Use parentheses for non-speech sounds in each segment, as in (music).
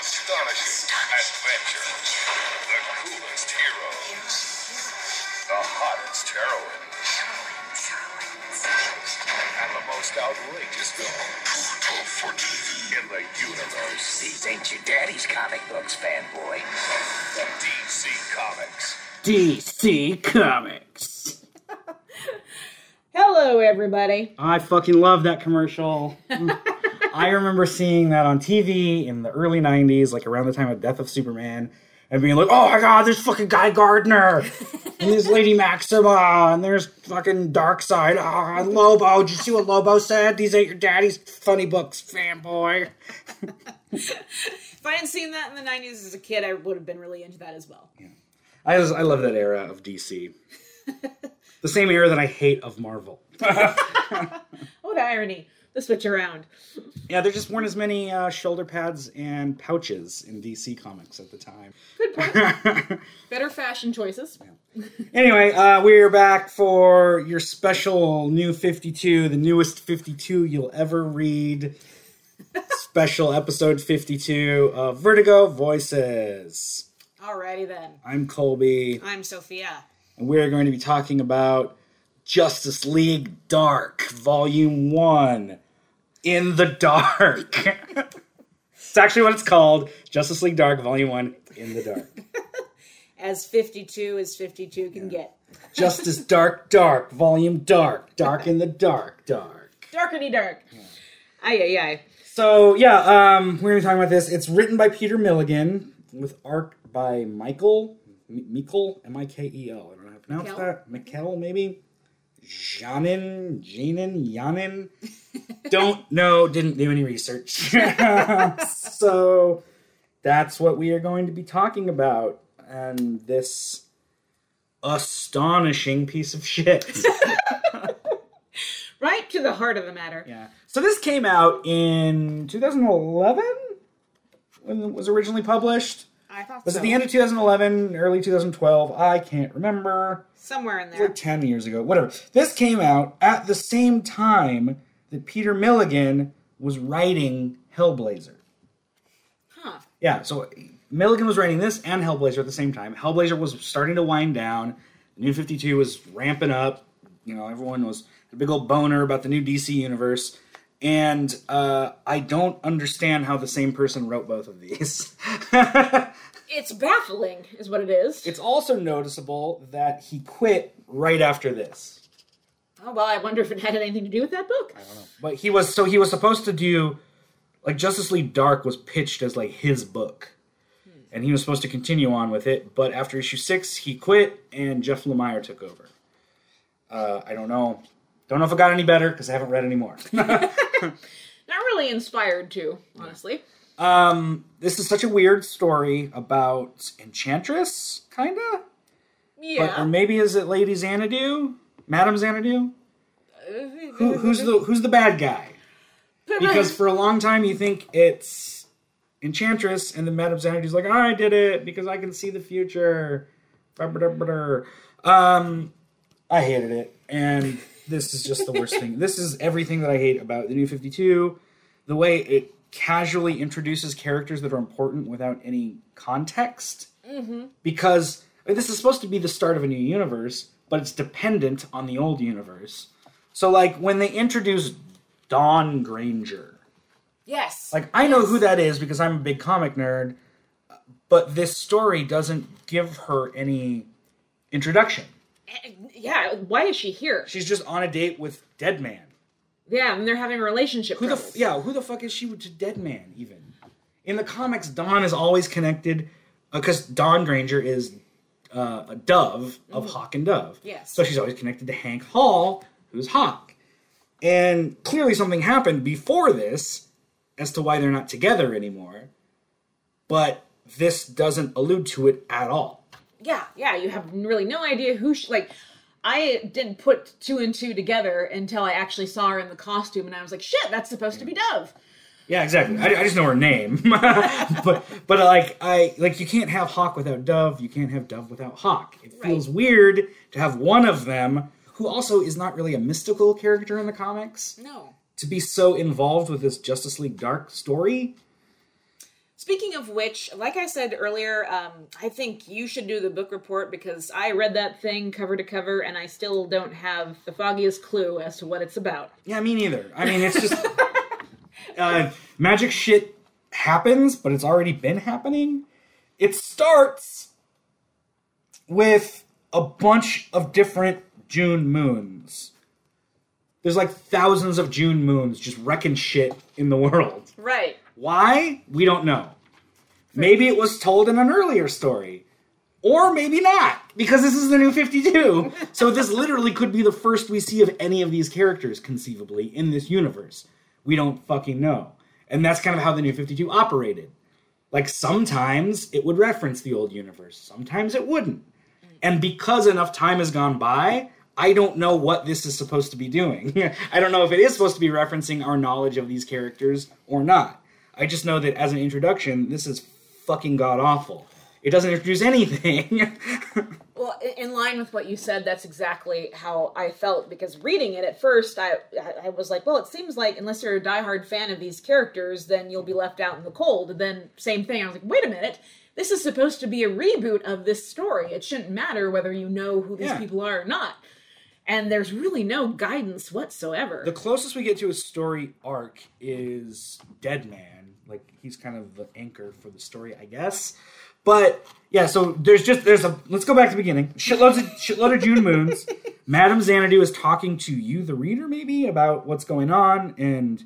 Astonishing adventure. The coolest heroes. The hottest heroines. And the most outrageous villains in the universe. These ain't your daddy's comic books, fanboy. DC Comics. DC Comics. Hello, everybody. I fucking love that commercial. (laughs) I remember seeing that on TV in the early 90s, like around the time of Death of Superman, and being like, oh my god, there's fucking Guy Gardner, and there's Lady Maxima, and there's fucking Darkseid, ah, and Lobo. Did you see what Lobo said? These ain't your daddy's funny books, fanboy. If I had seen that in the 90s as a kid, I would have been really into that as well. I, just, I love that era of DC. (laughs) the same era that I hate of Marvel. What irony. The switch around. Yeah, there just weren't as many uh, shoulder pads and pouches in DC Comics at the time. Good point. (laughs) Better fashion choices. Anyway, uh, we're back for your special new 52, the newest 52 you'll ever read. special episode 52 of Vertigo Voices. Alrighty then. I'm Colby, I'm Sophia. and we're going to be talking about Justice League Dark, Volume 1 In the Dark. (laughs) it's actually what it's called Justice League Dark, Volume 1 In the Dark. (laughs) As 52 as 52 can get. Justice Dark Dark, Volume Dark, Dark in the Dark, Dark. Darkety dark. Aye, aye, aye. So yeah, um, we're gonna be talking about this. It's written by Peter Milligan with art by Michael M- Mikel M I K E L. I don't know how to pronounce Mikel? that. Mikel maybe. Janin, Janin, Janin. (laughs) don't know. Didn't do any research. (laughs) so that's what we are going to be talking about, and this astonishing piece of shit. (laughs) Right to the heart of the matter. Yeah. So this came out in 2011 when it was originally published. I thought Was so. it the end of 2011, early 2012? I can't remember. Somewhere in there. like 10 years ago. Whatever. This came out at the same time that Peter Milligan was writing Hellblazer. Huh. Yeah, so Milligan was writing this and Hellblazer at the same time. Hellblazer was starting to wind down. The new 52 was ramping up. You know, everyone was a big old boner about the new DC universe. And uh, I don't understand how the same person wrote both of these. (laughs) It's baffling, is what it is. it's also noticeable that he quit right after this. oh, well, I wonder if it had anything to do with that book. I don't know. But he was so he was supposed to do like Justice League Dark was pitched as like his book. And he was supposed to continue on with it, but after issue six, he quit and Jeff Lemire took over. Uh, I don't know. Don't know if it got any better because I haven't read any more. (laughs) (laughs) Not really inspired to, honestly. Um, this is such a weird story about Enchantress, kinda. But, Yeah. or maybe is it Lady Xanadu, Madam Xanadu? Who, who's the who's the bad guy? because for a long time you think it's Enchantress, and then Madame Xanadu's like, I did it because I can see the future. Um, I hated it, and this is just the worst thing. This is everything that I hate about the New Fifty Two. The way it casually introduces characters that are important without any context, mm-hmm. because I mean, this is supposed to be the start of a new universe, but it's dependent on the old universe. So, like when they introduce Dawn Granger. yes. Like I know who that is because I'm a big comic nerd, but this story doesn't give her any introduction. Eh, yeah, why is she here? She's just on a date with Deadman. Yeah, and they're having a relationship Who the troubles. f- yeah? Who the fuck is she to Deadman even? In the comics, Dawn is always connected because Dawn Granger is uh, a dove of Hawk and Dove. Yes. So she's always connected to Hank Hall, who's Hawk. And clearly something happened before this as to why they're not together anymore. But this doesn't allude to it at all. Yeah, yeah, you have really no idea who she like. I didn't put two and two together until I actually saw her in the costume, and I was like, "Shit, that's supposed to be Dove." Yeah, exactly. I, I just know her name, (laughs) but but uh, like I like you can't have Hawk without Dove. You can't have Dove without Hawk. It feels Right. weird to have one of them who also is not really a mystical character in the comics No. to be so involved with this Justice League Dark story. Speaking of which, like I said earlier, um, I think you should do the book report because I read that thing cover to cover and I still don't have the foggiest clue as to what it's about. Yeah, me neither. I mean, it's just (laughs) uh, magic shit happens, but it's already been happening. It starts with a bunch of different June moons. There's like thousands of June moons just wrecking shit in the world. Right. Why? We don't know. Maybe it was told in an earlier story. Or maybe not, because this is the new 52. (laughs) so this literally could be the first we see of any of these characters, conceivably, in this universe. We don't fucking know. And that's kind of how the new 52 operated. Like sometimes it would reference the old universe, sometimes it wouldn't. And because enough time has gone by, I don't know what this is supposed to be doing. (laughs) I don't know if it is supposed to be referencing our knowledge of these characters or not. I just know that as an introduction, this is fucking god awful. It doesn't introduce anything. (laughs) Well, in line with what you said, that's exactly how I felt because reading it at first, I I was like, well, it seems like unless you're a diehard fan of these characters, then you'll be left out in the cold. And then same thing, I was like, wait a minute, this is supposed to be a reboot of this story. It shouldn't matter whether you know who these Yeah. people are or not. And there's really no guidance whatsoever. the closest we get to a story arc is Deadman. Like he's kind of the anchor for the story, I guess. But yeah, so there's just there's a let's go back to the beginning. Shitloads of shitload of June moons. (laughs) Madame Xanadu is talking to you, the reader, maybe about what's going on, and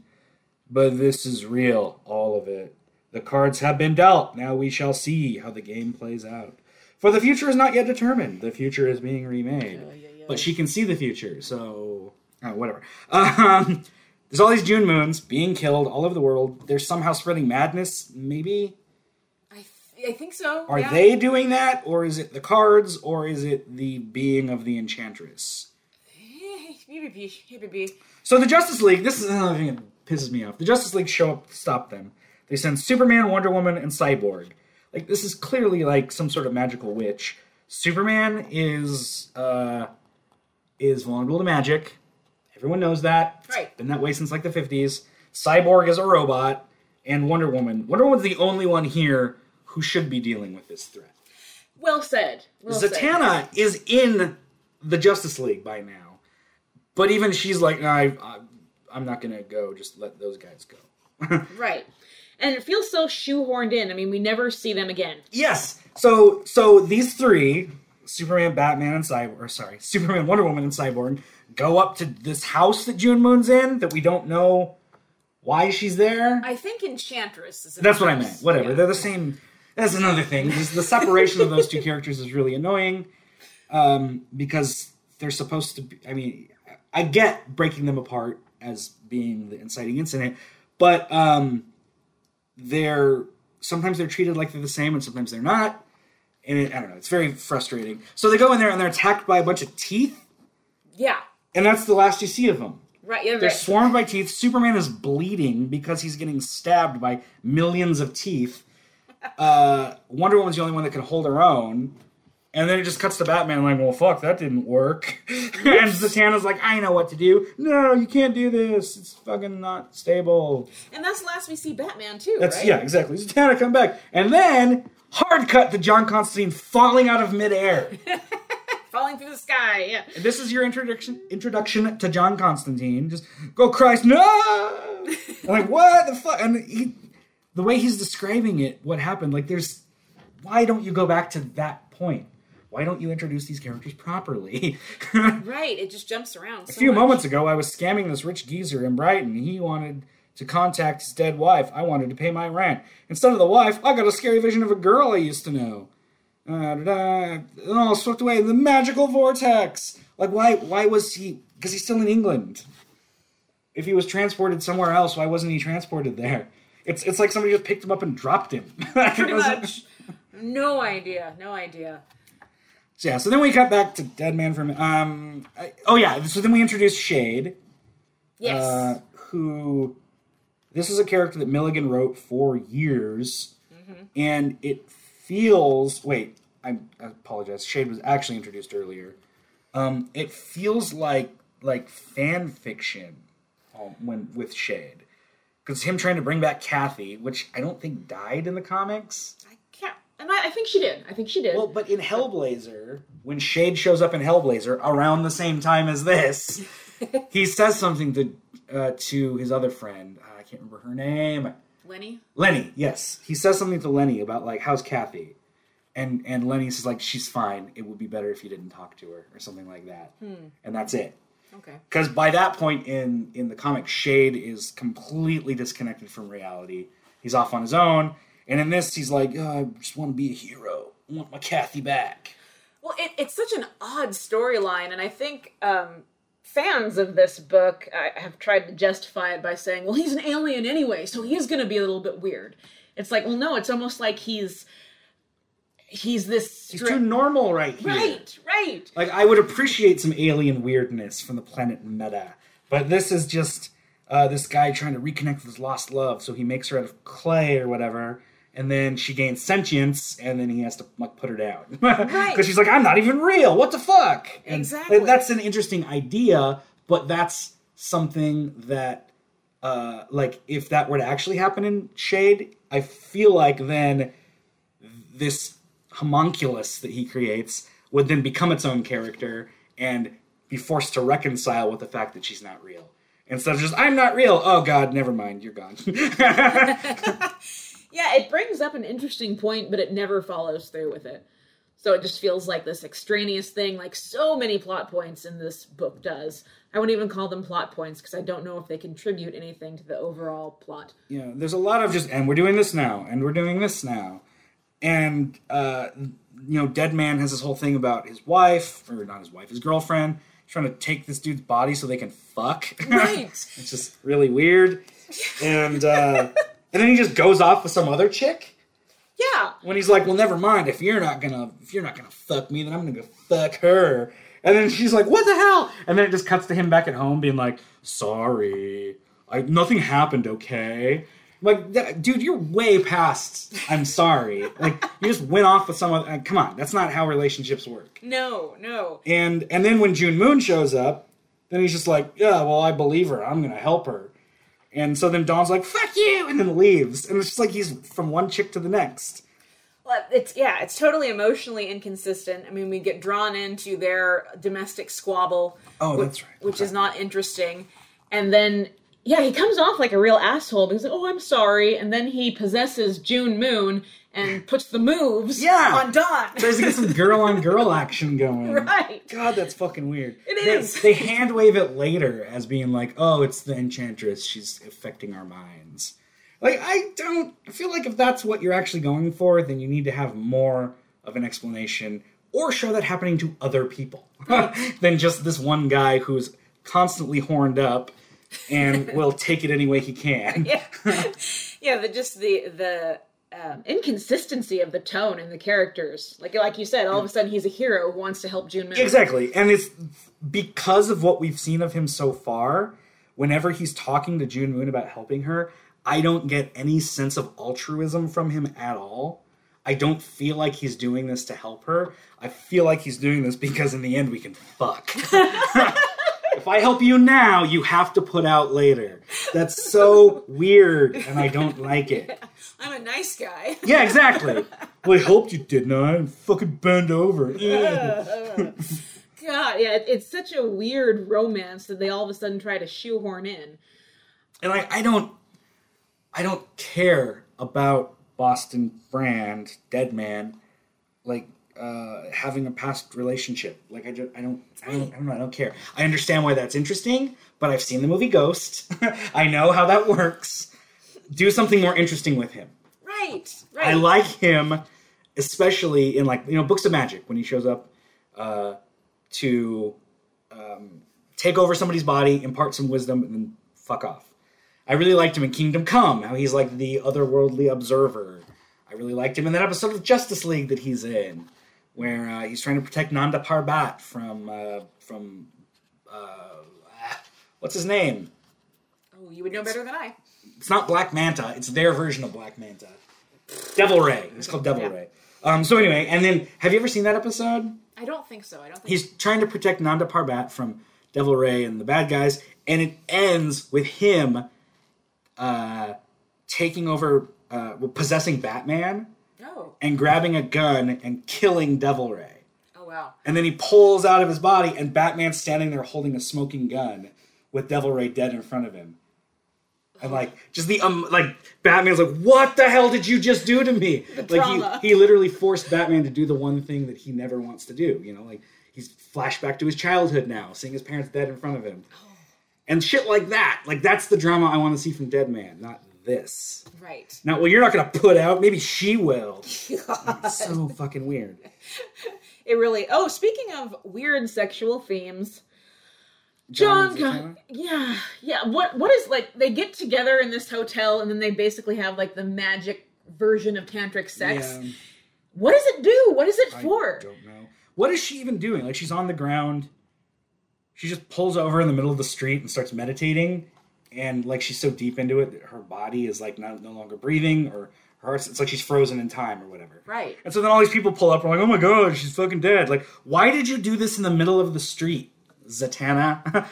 but this is real, all of it. The cards have been dealt. Now we shall see how the game plays out. For the future is not yet determined. The future is being remade, but she can see the future. So oh, whatever. (laughs) Um, there's all these June moons being killed all over the world. They're somehow spreading madness. Maybe I, th- I think so. are yeah. they doing that, or is it the cards, or is it the being of the enchantress? (laughs) So the Justice League, this is another thing that pisses me off. The Justice League show up to stop them. They send Superman, Wonder Woman, and Cyborg. Like this is clearly like some sort of magical witch. Superman is uh is vulnerable to magic. Everyone knows that. It's Right. been that way since like the 50s. Cyborg is a robot, and Wonder Woman. Wonder Woman's the only one here who should be dealing with this threat. Well said. Well said. Zatanna is in the Justice League by now, but even she's like, "No, I, I, I'm not gonna go. Just let those guys go." (laughs) Right. And it feels so shoehorned in. I mean, we never see them again. yes. So, so these three, Superman, Batman, and Cyborg. Sorry, Superman, Wonder Woman, and Cyborg, go up to this house that June Moon's in that we don't know why she's there. I think Enchantress is. That's what I meant. Whatever. Yeah. They're the same. That's another thing. Just the separation of those two characters is really annoying um, because they're supposed to be. I mean, I get breaking them apart as being the inciting incident, but um, they're sometimes they're treated like they're the same and sometimes they're not. And it, I don't know. It's very frustrating. So they go in there and they're attacked by a bunch of teeth, Yeah. And that's the last you see of them. Right. Yeah. They're Right. swarmed by teeth. Superman is bleeding because he's getting stabbed by millions of teeth. (laughs) Uh, Wonder Woman's the only one that can hold her own. And then it just cuts to Batman like, well, fuck, that didn't work. (laughs) and Zatanna's like, I know what to do. No, you can't do this. It's fucking not stable. And that's the last we see Batman too. That's, right? yeah, exactly. Zatanna, come back. And then, hard cut to John Constantine falling out of midair. (laughs) Falling through the sky. Yeah. And this is your introduction introduction to John Constantine. Just go Christ, no! I'm like, what the fuck? And he, the way he's describing it, what happened, like there's why don't you go back to that point? Why don't you introduce these characters properly? (laughs) Right. It just jumps around. A few moments ago, I was scamming this rich geezer in Brighton. He wanted to contact his dead wife. I wanted to pay my rent. Instead of the wife, I got a scary vision of a girl I used to know. Uh, da, da, and all swept away in the magical vortex. Like, why? Why was he? Because he's still in England. If he was transported somewhere else, why wasn't he transported there? It's it's like somebody just picked him up and dropped him. (laughs) Pretty much. No idea. No idea. So yeah, so then we cut back to Deadman from um I- oh yeah, so then we introduce Shade, Yes. uh, who this is a character that Milligan wrote for years, and it feels wait, I, I apologize. Shade was actually introduced earlier. Um, it feels like like fan fiction um, when with Shade. because him trying to bring back Kathy, which I don't think died in the comics. I can't. And I, I think she did. I think she did. Well, but in Hellblazer, when Shade shows up in Hellblazer around the same time as this, (laughs) he says something to uh, to his other friend. Uh, I can't remember her name. Lenny. Lenny, yes, he says something to Lenny about like, "How's Kathy?" And and Lenny says like, "She's fine. It would be better if you didn't talk to her or something like that." And that's it. Okay. Because by that point in in the comic, Shade is completely disconnected from reality. He's off on his own, and in this, he's like, oh, "I just want to be a hero. I want my Kathy back." Well, it, it's such an odd storyline, and I think um, fans of this book uh, have tried to justify it by saying, "Well, he's an alien anyway, so he's going to be a little bit weird." It's like, well, no, it's almost like he's he's this He's too normal right here. right, right. Like I would appreciate some alien weirdness from the planet Meta, but this is just uh, this guy trying to reconnect with his lost love. So he makes her out of clay or whatever, and then she gains sentience, and then he has to like put her down because (laughs) Right. she's like, "I'm not even real. What the fuck?" And Exactly. That's an interesting idea, but that's something that, uh, like, if that were to actually happen in Shade, I feel like then this homunculus that he creates would then become its own character and be forced to reconcile with the fact that she's not real. Instead of just, I'm not real. Oh, God, never mind. You're gone. (laughs) (laughs) Yeah, it brings up an interesting point, but it never follows through with it. So it just feels like this extraneous thing, like so many plot points in this book does. I wouldn't even call them plot points because I don't know if they contribute anything to the overall plot. Yeah, there's a lot of just, and we're doing this now, and we're doing this now. And, uh, you know, Deadman has this whole thing about his wife, or not his wife, his girlfriend, trying to take this dude's body so they can fuck. (laughs) Right. it's just really weird. And, uh, (laughs) and then he just goes off with some other chick. Yeah, when he's like, "Well, never mind. If you're not gonna, if you're not gonna fuck me, then I'm gonna go fuck her." And then she's like, "What the hell?" And then it just cuts to him back at home, being like, "Sorry, I nothing happened. Okay." Like, dude, you're way past. I'm sorry. (laughs) Like, you just went off with someone. Uh, come on, that's not how relationships work. no, no. And and then when June Moon shows up, then he's just like, "Yeah, well, I believe her. I'm gonna help her." And so then Dawn's like, "Fuck you," and then leaves. And it's just like he's from one chick to the next. Well, it's yeah, it's totally emotionally inconsistent. I mean, we get drawn into their domestic squabble. Oh, whi- that's right. Which Okay. is not interesting. And then yeah, he comes off like a real asshole because oh, I'm sorry, and then he possesses June Moon and puts the moves Yeah. on Dawn. tries to get some girl on girl action going. (laughs) right. God, that's fucking weird. It They- is. They, hand wave it later as being like, "Oh, it's the enchantress. She's affecting our minds." Like, I don't I feel like if that's what you're actually going for, then you need to have more of an explanation or show that happening to other people (laughs) than just this one guy who's constantly horned up and will take it any way he can. (laughs) Yeah. yeah, the just the the um, inconsistency of the tone and the characters. Like like you said, all of a sudden he's a hero who wants to help June Moon. Exactly. And it's because of what we've seen of him so far, whenever he's talking to June Moon about helping her, I don't get any sense of altruism from him at all. I don't feel like he's doing this to help her. I feel like he's doing this because in the end we can fuck. (laughs) (laughs) if I help you now, you have to put out later. That's so weird and I don't like it. (laughs) I'm a nice guy. (laughs) Yeah, exactly. (laughs) Well, I helped you, didn't I? Fucking bend over. God, yeah, it's such a weird romance that they all of a sudden try to shoehorn in. and I, I don't I don't care about Boston Brand, Deadman, like uh, having a past relationship. Like I just I don't I don't, I don't know I don't care. I understand why that's interesting, but I've seen the movie Ghost. (laughs) I know how that works. Do something more interesting with him. Right, right. I like him, especially in like you know Books of Magic when he shows up uh, to um, take over somebody's body, impart some wisdom, and then fuck off. I really liked him in Kingdom Come, how he's like the otherworldly observer. I really liked him in that episode of Justice League that he's in, where uh, he's trying to protect Nanda Parbat from uh, from uh, what's his name? oh, you would know better than I. It's not Black Manta. It's their version of Black Manta. Devil Ray. It's called Devil Yeah. Ray. Um, so anyway, and then have you ever seen that episode? I don't think so. I don't think He's trying to protect Nanda Parbat from Devil Ray and the bad guys, and it ends with him uh, taking over, uh, possessing Batman, Oh. and grabbing a gun and killing Devil Ray. Oh wow. And then he pulls out of his body, and Batman's standing there holding a smoking gun with Devil Ray dead in front of him. And like, just the um, like Batman's like, "What the hell did you just do to me?" like he he literally forced Batman to do the one thing that he never wants to do. You know, like he's flashback to his childhood now, seeing his parents dead in front of him, and shit like that. Like that's the drama I want to see from Deadman, not this. Right. Now, well, you're not gonna put out. Maybe she will. (laughs) It's so fucking weird. (laughs) It really. Oh, speaking of weird sexual themes, John. Con- yeah, yeah. What? What is like? They get together in this hotel, and then they basically have like the magic version of tantric sex. Yeah. What does it do? What is it I for? don't know. What is she even doing? Like she's on the ground. She just pulls over in the middle of the street and starts meditating, and like she's so deep into it, that her body is like not, no longer breathing, or her heart's, it's like she's frozen in time or whatever. Right. And so then all these people pull up and are like, "Oh my god, she's fucking dead!" Like, why did you do this in the middle of the street, Zatanna?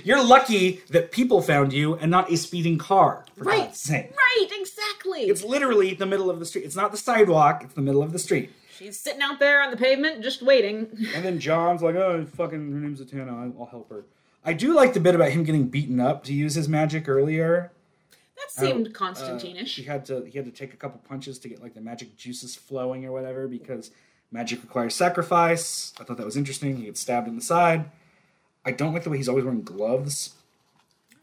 (laughs) You're lucky that people found you and not a speeding car. For Right. God's sake. Right. Exactly. It's literally the middle of the street. It's not the sidewalk. It's the middle of the street. She's sitting out there on the pavement, just waiting. And then John's like, oh, fucking, her name's Zatanna. I'll help her. I do like the bit about him getting beaten up to use his magic earlier. That seemed Uh, Constantine-ish. he had to he had to take a couple punches to get like the magic juices flowing or whatever because magic requires sacrifice. I thought that was interesting. He gets stabbed in the side. I don't like the way he's always wearing gloves.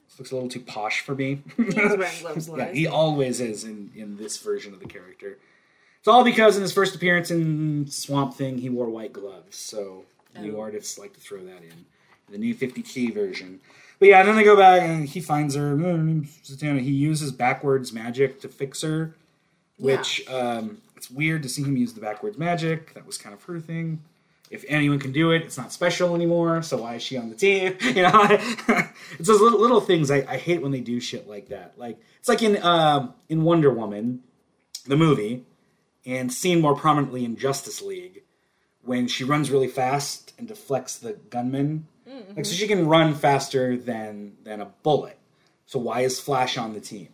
This looks a little too posh for me. He's wearing (laughs) gloves, yeah, he always is in in this version of the character. It's all because in his first appearance in Swamp Thing, he wore white gloves. So new Oh. artists like to throw that in the new 50T version. But yeah, then they go back and he finds her. "Oh, her name's Zatanna. He uses backwards magic to fix her, which um, it's weird to see him use the backwards magic. That was kind of her thing. If anyone can do it, it's not special anymore. So why is she on the team? (laughs) You know, (laughs) it's those little, little things I, I hate when they do shit like that. Like it's like in um, in Wonder Woman, the movie, and seen more prominently in Justice League, when she runs really fast and deflects the gunman. Like so she can run faster than than a bullet. So why is Flash on the team?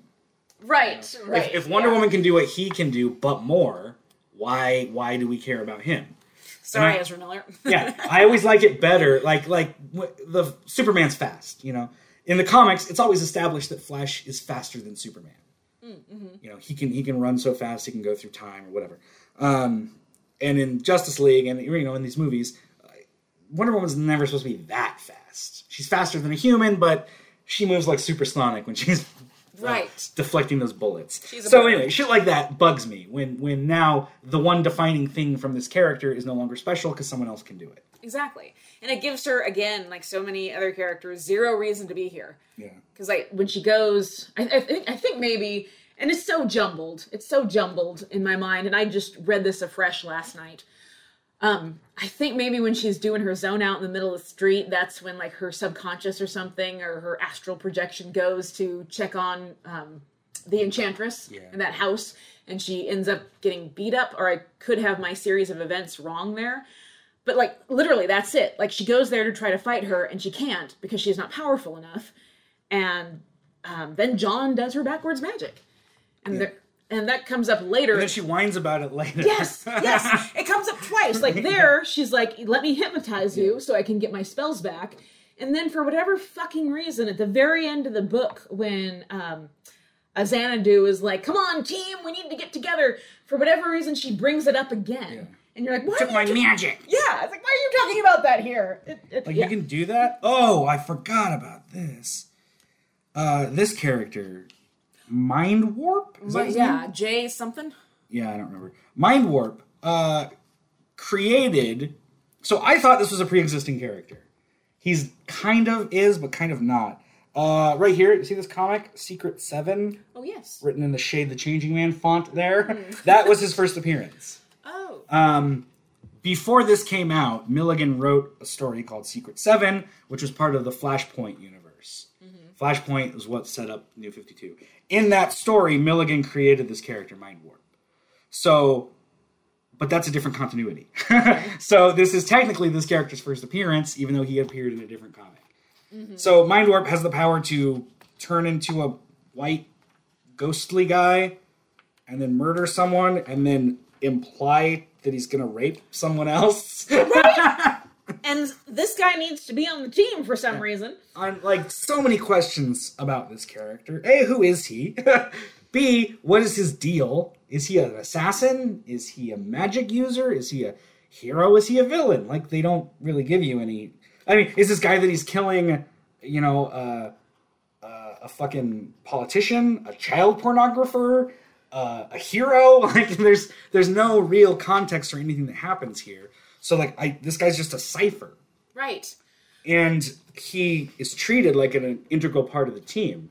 right. Right. If, if Wonder yeah. Woman can do what he can do, but more, why why do we care about him? Sorry, I- Ezra Miller. (laughs) yeah, I always like it better. Like like w- the Superman's fast. You know, in the comics, it's always established that Flash is faster than Superman. You know, he can he can run so fast, he can go through time or whatever. Um, and in Justice League, and you know, in these movies, Wonder Woman's never supposed to be that fast. She's faster than a human, but she moves like supersonic when she's uh, Right. deflecting those bullets. She's So bird. anyway, shit like that bugs me when when now the one defining thing from this character is no longer special because someone else can do it. Exactly. And it gives her again, like so many other characters, zero reason to be here. Yeah. Because like when she goes, I, I think I think maybe, and it's so jumbled. It's so jumbled in my mind, and I just read this afresh last night. Um, I think maybe when she's doing her zone out in the middle of the street, that's when like her subconscious or something or her astral projection goes to check on um, the enchantress Yeah. in that house, and she ends up getting beat up. Or I could have my series of events wrong there. But like literally, that's it. Like she goes there to try to fight her, and she can't because she's not powerful enough. And um, then John does her backwards magic, and there, and that comes up later. And then she whines about it later. yes, yes, (laughs) it comes up twice. Like there, she's like, "Let me hypnotize you so I can get my spells back." And then for whatever fucking reason, at the very end of the book, when um, Xanadu is like, "Come on, team, we need to get together," for whatever reason, she brings it up again. And you're like, "Why Took my ta- magic. yeah, it's like, why are you talking about that here? It, it, Like yeah. you can do that? Oh, I forgot about this. Uh this character. Mindwarp? Is But yeah, name? Jay something. Yeah, I don't remember. Mindwarp uh created so I thought this was a pre-existing character. He's kind of is, but kind of not. Uh right here, you see this comic? Secret Seven? Oh yes. Written in the Shade the Changing Man font there. (laughs) that was his first appearance. Oh. Um, before this came out, Milligan wrote a story called Secret Seven, which was part of the Flashpoint universe. Flashpoint was what set up New 52. In that story, Milligan created this character, Mindwarp. So, but that's a different continuity. (laughs) so, this is technically this character's first appearance, even though he appeared in a different comic. Mm-hmm. So, Mindwarp has the power to turn into a white ghostly guy and then murder someone and then imply that he's gonna rape someone else. (laughs) And this guy needs to be on the team for some reason. I'm like so many questions about this character. A, who is he? (laughs) B, what is his deal? Is he an assassin? Is he a magic user? Is he a hero? Is he a villain? Like they don't really give you any. I mean, is this guy that he's killing, you know, uh, uh, a fucking politician, a child pornographer, uh, a hero? (laughs) Like there's there's no real context or anything that happens here. So like I this guy's just a cipher Right. and he is treated like an integral part of the team.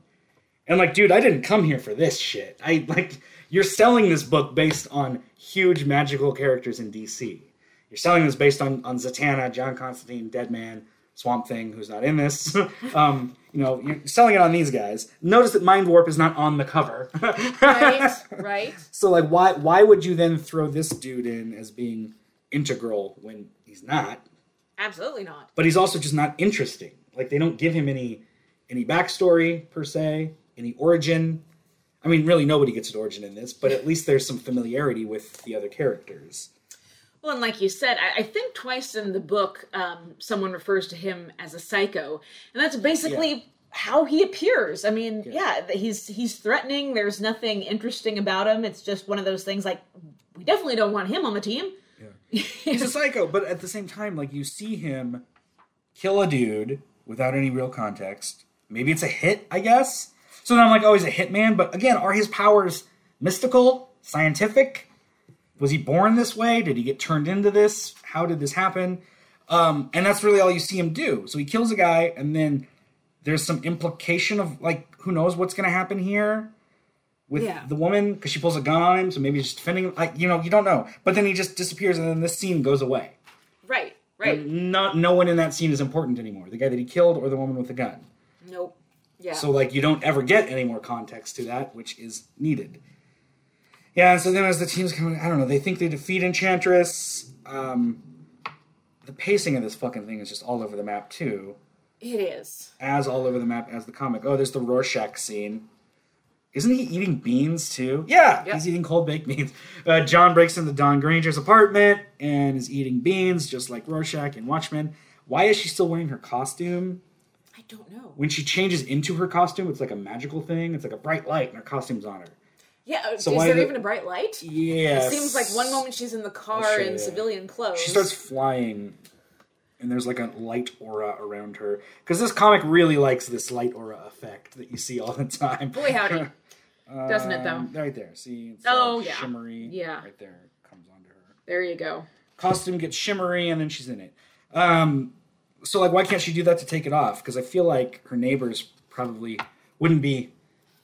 And like, dude, I didn't come here for this shit. I like you're selling this book based on huge magical characters in DC. You're selling this based on on Zatanna, John Constantine, Deadman, Swamp Thing, who's not in this. (laughs) um, you know, you're selling it on these guys. Notice that Mindwarp is not on the cover. (laughs) Right. right. so like, why why would you then throw this dude in as being integral when he's not? Absolutely not. but he's also just not interesting. Like they don't give him any any backstory per se, any origin. I mean, really nobody gets an origin in this, but at least there's some familiarity with the other characters. Well, and like you said, I, I think twice in the book, um, someone refers to him as a psycho, and that's basically Yeah. how he appears. I mean, Yeah. yeah. he's he's threatening. There's nothing interesting about him. It's just one of those things. Like we definitely don't want him on the team. He's a (laughs) psycho, but at the same time, like you see him kill a dude without any real context. Maybe it's a hit, I guess. So then I'm like, oh, he's a hitman. But again, are his powers mystical, scientific? Was he born this way? Did he get turned into this? How did this happen? Um, and that's really all you see him do. So he kills a guy, and then there's some implication of like, who knows what's going to happen here with Yeah. the woman because she pulls a gun on him. So maybe he's just defending him. Like, you know, you don't know. But then he just disappears, and then this scene goes away. Right. Right. Not no one in that scene is important anymore. The guy that he killed or the woman with the gun. Nope. Yeah. So like you don't ever get any more context to that, which is needed. Yeah, and so then as the team's coming, I don't know, they think they defeat Enchantress. Um, the pacing of this fucking thing is just all over the map too. it is. As all over the map as the comic. Oh, there's the Rorschach scene. Isn't he eating beans too? Yeah, Yep. he's eating cold baked beans. Uh, John breaks into Dawn Granger's apartment and is eating beans, just like Rorschach and Watchmen. Why is she still wearing her costume? I don't know. When she changes into her costume, it's like a magical thing. It's like a bright light, and her costume's on her. Yeah. uh, So is why there the- even a bright light? Yeah, It seems like one moment she's in the car show in you. civilian clothes. she starts flying, and there's like a light aura around her. Because this comic really likes this light aura effect that you see all the time. Boy, howdy. (laughs) Doesn't it, though? Um, Right there. See, it's Oh, yeah. shimmery. Yeah. right there comes onto her. There you go. Costume gets shimmery, and then she's in it. Um, so like, why can't she do that to take it off? Because I feel like her neighbors probably wouldn't be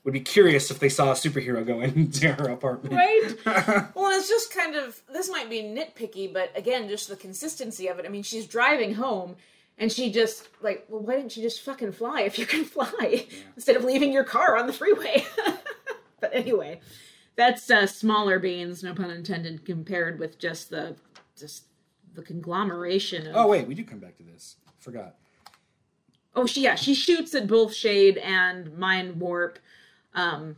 would be curious if they saw a superhero go into (laughs) her apartment. Right? (laughs) well, it's just kind of this might be nitpicky, but again, just the consistency of it. I mean, she's driving home and she just like, well, why didn't you just fucking fly if you can fly instead of leaving your car on the freeway? (laughs) but anyway, that's uh, smaller beans, no pun intended, compared with just the just the conglomeration of Oh wait, we do come back to this. Forgot. Oh, she yeah, she shoots at both Shade and Mindwarp. Um,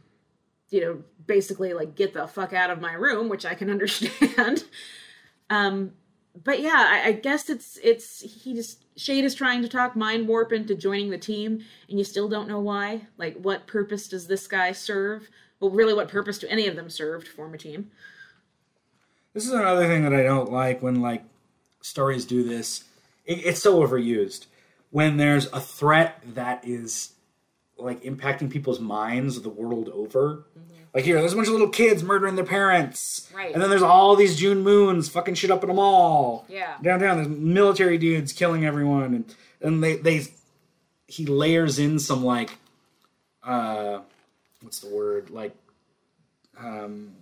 you know, basically like get the fuck out of my room, which I can (laughs) understand. um, but yeah, I, I guess it's it's he just Shade is trying to talk Mindwarp into joining the team, and you still don't know why. Like, what purpose does this guy serve? Well, really, what purpose do any of them serve to form a team? This is another thing that I don't like when like stories do this. It, it's so overused when there's a threat that is like impacting people's minds the world over. Like here, there's a bunch of little kids murdering their parents, Right. And then there's all these June moons fucking shit up in a mall. Yeah. downtown there's military dudes killing everyone, and and they they he layers in some like uh what's the word like um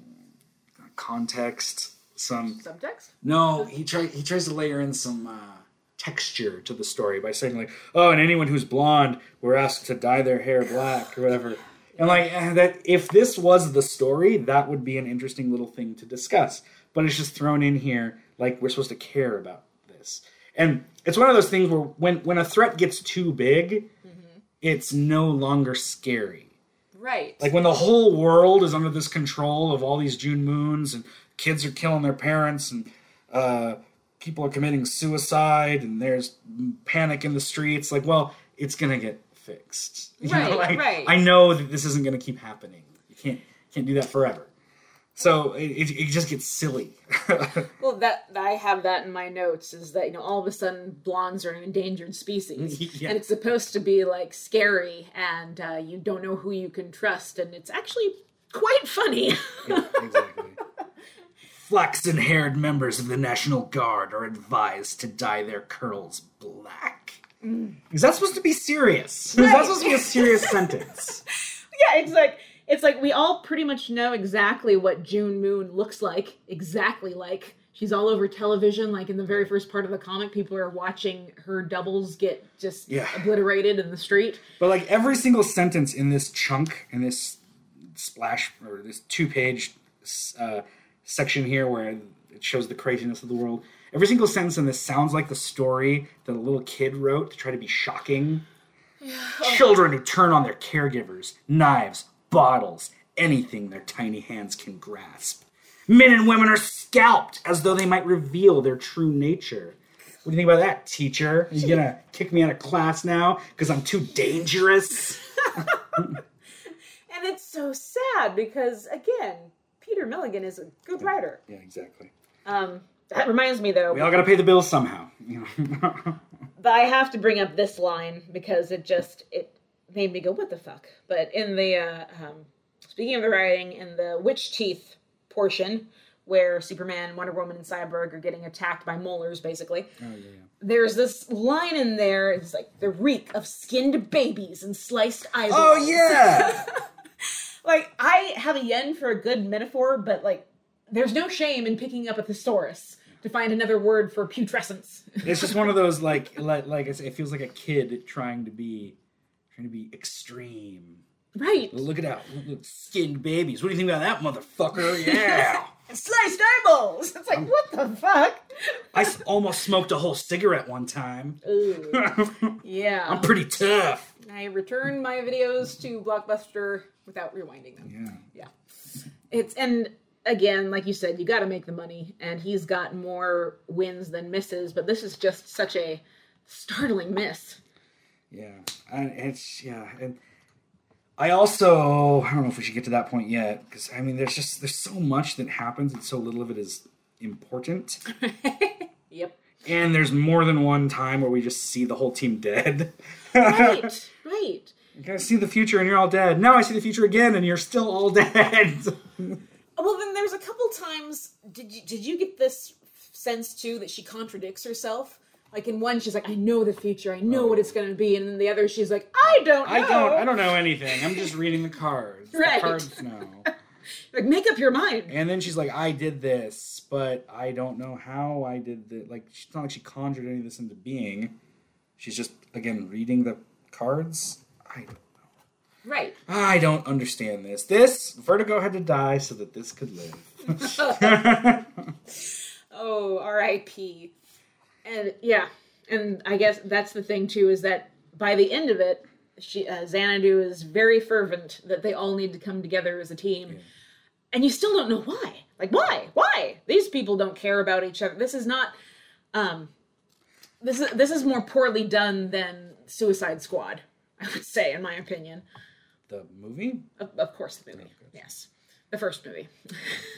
context some Subtext? no he try he tries to layer in some uh texture to the story by saying like oh and anyone who's blonde were asked to dye their hair black or whatever. And like eh, that if this was the story that would be an interesting little thing to discuss. But it's just thrown in here like we're supposed to care about this. And it's one of those things where when when a threat gets too big it's no longer scary. Right. Like when the whole world is under this control of all these June moons and kids are killing their parents and uh, people are committing suicide and there's panic in the streets. Like, well, it's gonna get fixed. (laughs) You know, Right, like, right. I know that this isn't gonna keep happening. You can't can't do that forever. So it, it, it just gets silly. (laughs) Well, that I have that in my notes is that you know all of a sudden blondes are an endangered species, (laughs) Yeah. and it's supposed to be like scary, and uh, you don't know who you can trust, and it's actually quite funny. Yeah, exactly. Flaxen haired members of the National Guard are advised to dye their curls black. Is that supposed to be serious? Is that supposed to be a serious sentence? (laughs) yeah, it's like it's like we all pretty much know exactly what June Moon looks like, exactly like she's all over television. Like in the very first part of the comic, people are watching her doubles get just Yeah. obliterated in the street. But like every single sentence in this chunk, in this splash, or this two page uh, section here where it shows the craziness of the world, every single sentence in this sounds like the story that a little kid wrote to try to be shocking. (sighs) Children who turn on their caregivers, knives, bottles, anything their tiny hands can grasp. Men and women are scalped as though they might reveal their true nature. What do you think about that, teacher? Are you gonna (laughs) kick me out of class now because I'm too dangerous? (laughs) And it's so sad because again, Peter Milligan is a good writer. Yeah, exactly. Um, that reminds me though, We all gotta pay the bills somehow. You know? that I have to bring up this line because it just it made me go, "What the fuck?" But in the uh, um, speaking of the writing, in the witch teeth portion, where Superman, Wonder Woman, and Cyborg are getting attacked by molars, basically. oh, yeah, yeah. There's this line in there. It's like the reek of skinned babies and sliced eyeballs. Oh yeah. (laughs) like I have a yen for a good metaphor, but like there's no shame in picking up a thesaurus to find another word for putrescence. (laughs) it's just one of those like like, like it feels like a kid trying to be trying to be extreme. right. Look at that, look, skinned babies. What do you think about that, motherfucker? (laughs) Yeah. Sliced eyeballs. It's like what the fuck? I almost smoked a whole cigarette one time. Ooh. (laughs) Yeah. I'm pretty tough. I return my videos to Blockbuster without rewinding them. Yeah. Yeah. It's and again, like you said, you got to make the money, and he's got more wins than misses. But this is just such a startling miss. Yeah, and it's yeah, and I also I don't know if we should get to that point yet because I mean there's just there's so much that happens and so little of it is important, (laughs) Yep. and there's more than one time where we just see the whole team dead. Right. (laughs) right. you guys see the future and you're all dead. Now I see the future again and you're still all (laughs) dead. Well, then there's a couple times. Did you did you get this sense too that she contradicts herself? Like in one, she's like, "I know the future. I know what it's oh. going to be," and then the other, she's like, "I don't. Know. I don't I don't know anything. I'm just reading the cards. Right. The cards know. (laughs) Like, make up your mind." And then she's like, I did this, but I don't know how I did the like it's not like she conjured any of this into being. She's just again reading the cards. I don't know. Right. I don't understand this. This Vertigo had to die so that this could live. (laughs) Oh, R.I.P. And yeah, and I guess that's the thing too is that by the end of it, she uh, Xanadu is very fervent that they all need to come together as a team, and you still don't know why. Like why? Why? These people don't care about each other. This is not. Um, this is this is more poorly done than Suicide Squad. (laughs) I would say, in my opinion. the movie? Of, of course, the movie. Oh, yes, the first movie.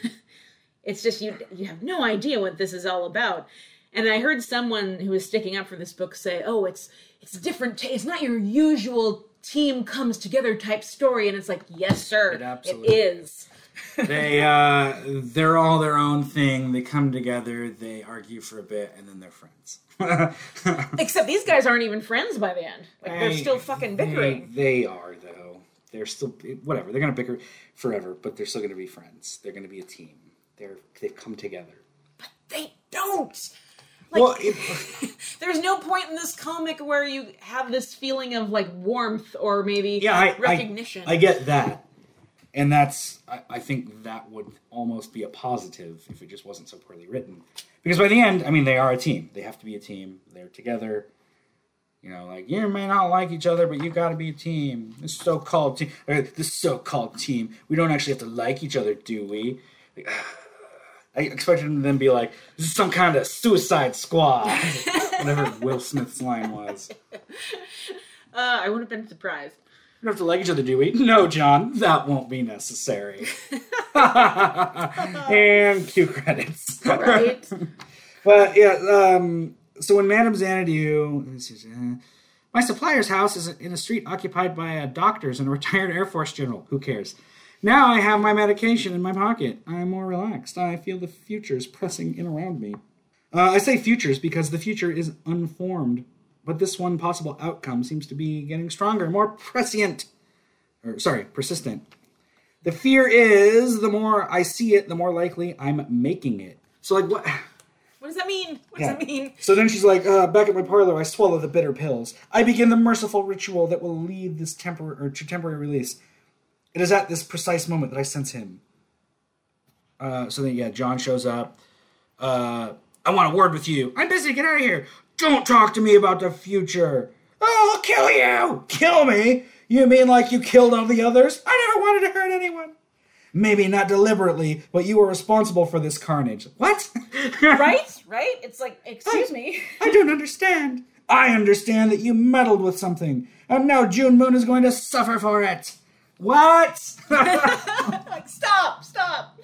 (laughs) it's just you you have no idea what this is all about. And I heard someone who was sticking up for this book say, "Oh, it's it's different. T- it's not your usual team comes together type story." And it's like, "Yes, sir, It absolutely it is." They (laughs) uh they're all their own thing. They come together, they argue for a bit, and then they're friends. (laughs) Except these guys aren't even friends by the end. Like they're Hey, still fucking they- bickering. They, are though. They're still whatever. They're gonna bicker forever, but they're still gonna be friends. They're gonna be a team. They're they've come together. But they don't. Like, well, it, (laughs) there's no point in this comic where you have this feeling of like warmth or maybe yeah, I, recognition. I, I get that, and that's I, I think that would almost be a positive if it just wasn't so poorly written. Because by the end, I mean, they are a team. They have to be a team. They're together. You know, like you may not like each other, but you got to be a team. This so-called team, this so-called team, we don't actually have to like each other, do we? Like, (sighs) I expected them to then be like, "This is some kind of Suicide Squad," (laughs) whatever Will Smith's line was. Uh, I wouldn't have been surprised. We don't have to like each other, do we? No, John, that won't be necessary. (laughs) and cue credits. Right? (laughs) But yeah, um, so when Madame Xanadu, this is, uh, my supplier's house is in a street occupied by a doctor's and a retired Air Force general. Who cares? Now I have my medication in my pocket. I'm more relaxed. I feel the futures pressing in around me. Uh, I say futures because the future is unformed, but this one possible outcome seems to be getting stronger, more prescient, or sorry, persistent. The fear is the more I see it, the more likely I'm making it. So like what? (sighs) What does that mean? What Yeah. does that mean? So then she's like, uh, back at my parlor, I swallow the bitter pills. I begin the merciful ritual that will lead this temporary or to temporary release. It is at this precise moment that I sense him. Uh, so then, yeah, John shows up. Uh, I want a word with you. I'm busy. Get out of here. Don't talk to me about the future. Oh, I'll kill you. Kill me? You mean like you killed all the others? I never wanted to hurt anyone. Maybe not deliberately, but you were responsible for this carnage. What? (laughs) Right? Right? It's like, excuse me. I don't understand. I understand that you meddled with something, and now June Moon is going to suffer for it. What? (laughs) Like, stop, stop.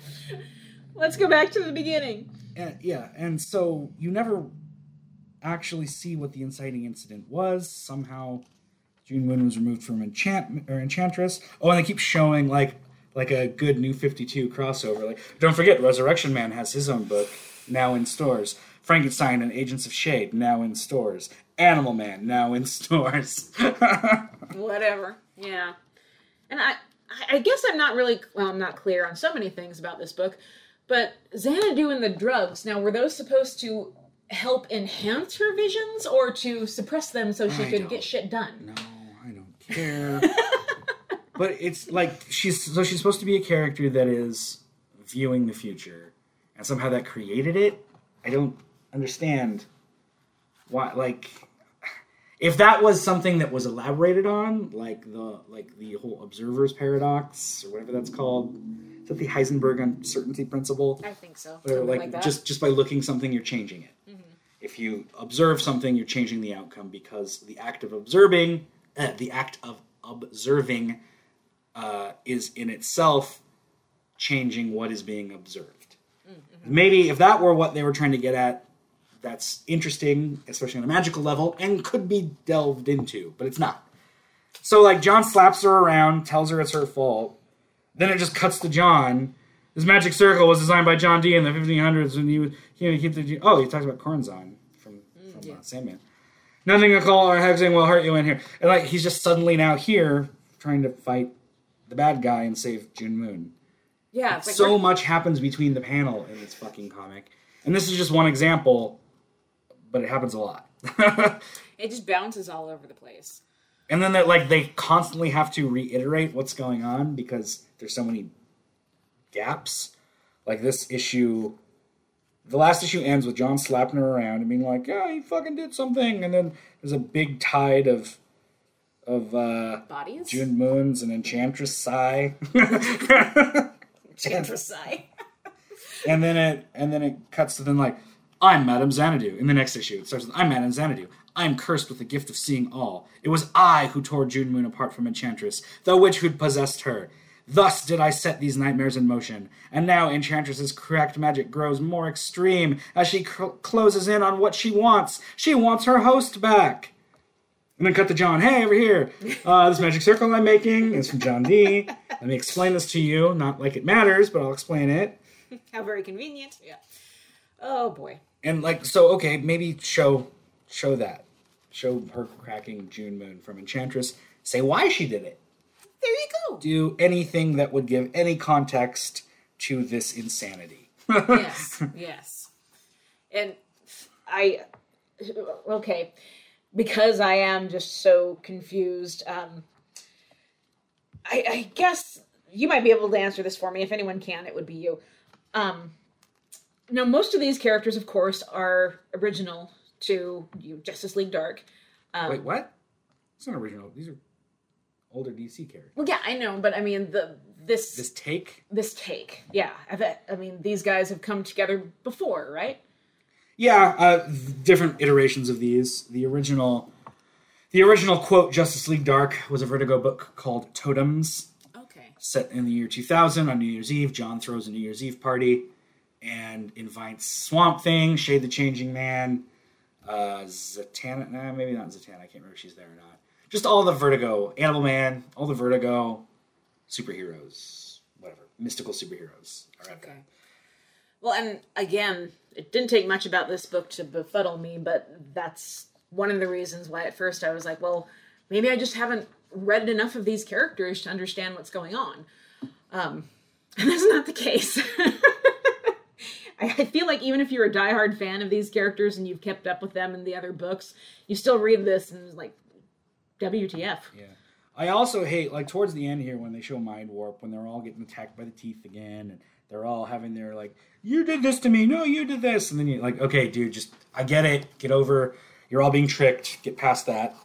Let's go back to the beginning. and, yeah, and so you never actually see what the inciting incident was. Somehow, June Moon was removed from enchant or Enchantress. Oh, and they keep showing like like a good New Fifty Two crossover. Like, don't forget, Resurrection Man has his own book now in stores. Frankenstein and Agents of Shade now in stores. Animal Man now in stores. (laughs) Whatever. Yeah. And I, I guess I'm not really, well, I'm not clear on so many things about this book, but Xanadu and the drugs, now, were those supposed to help enhance her visions or to suppress them so she I could get shit done? No, I don't care. (laughs) but it's like she's so she's supposed to be a character that is viewing the future, and somehow that created it. I don't understand why. Like, if that was something that was elaborated on, like the like the whole observer's paradox or whatever that's called, is that the Heisenberg uncertainty principle? I think so. Or like, like, that. just just by looking something, you're changing it. If you observe something, you're changing the outcome because the act of observing, uh, the act of observing, uh, is in itself changing what is being observed. Maybe if that were what they were trying to get at, that's interesting, especially on a magical level, and could be delved into, but it's not. So like John slaps her around, tells her it's her fault. Then it just cuts to John. This magic circle was designed by John Dee in the 1500s when he was he, he oh he talks about Choronzon from from uh, Sandman. Nothing to call or hexing will hurt you in here. And like he's just suddenly now here trying to fight the bad guy and save June Moon. yeah, like so we're- much happens between the panel in this fucking comic, and this is just one example, but it happens a lot. (laughs) it just bounces all over the place. and then that like they constantly have to reiterate what's going on because there's so many gaps. Like this issue, the last issue ends with John slapping her around and being like, "Yeah, he fucking did something," and then there's a big tide of of uh, Bodies? June Moons and Enchantress Sigh. (laughs) Enchantress sigh, and then it and then it cuts to then like I'm Madame Xanadu. In the next issue, it starts with I'm Madame Xanadu. I'm cursed with the gift of seeing all. It was I who tore June Moon apart from Enchantress, the witch who'd possessed her. Thus did I set these nightmares in motion, and now Enchantress's cracked magic grows more extreme as she cl- closes in on what she wants. She wants her host back. And then cut to John. Hey, over here. Uh, this magic circle I'm making is from John Dee Let me explain this to you. Not like it matters, but I'll explain it. (laughs) How very convenient. Yeah. Oh boy. and like so okay maybe show show that show her cracking june moon from enchantress say why she did it There you go. do anything that would give any context to this insanity yes, (laughs) yes. And I, okay, because I am just so confused. Um, I, I guess you might be able to answer this for me. If anyone can, it would be you. Um, now, most of these characters, of course, are original to you, Justice League Dark. Um, Wait, what? It's not original. These are older DC characters. Well, yeah, I know, but I mean the this This take? this take, yeah. I bet. I mean, these guys have come together before, right? Yeah, uh, different iterations of these. The original, the original quote Justice League Dark was a Vertigo book called Totems, Okay. set in the year 2000 on New Year's Eve. John throws a New Year's Eve party and invites Swamp Thing, Shade the Changing Man, uh, Zatanna. Nah, maybe not Zatanna. I can't remember if she's there or not. Just all the Vertigo, Animal Man, all the Vertigo superheroes, whatever, mystical superheroes at that. Okay. Well, and again, it didn't take much about this book to befuddle me, but that's one of the reasons why at first I was like, well, maybe I just haven't read enough of these characters to understand what's going on. Um, (laughs) and that's not the case. (laughs) I feel like even if you're a diehard fan of these characters and you've kept up with them in the other books, you still read this and like, WTF. Yeah. I also hate like towards the end here when they show Mindwarp when they're all getting attacked by the teeth again and they're all having their like you did this to me no you did this and then you're like okay dude just I get it get over you're all being tricked get past that.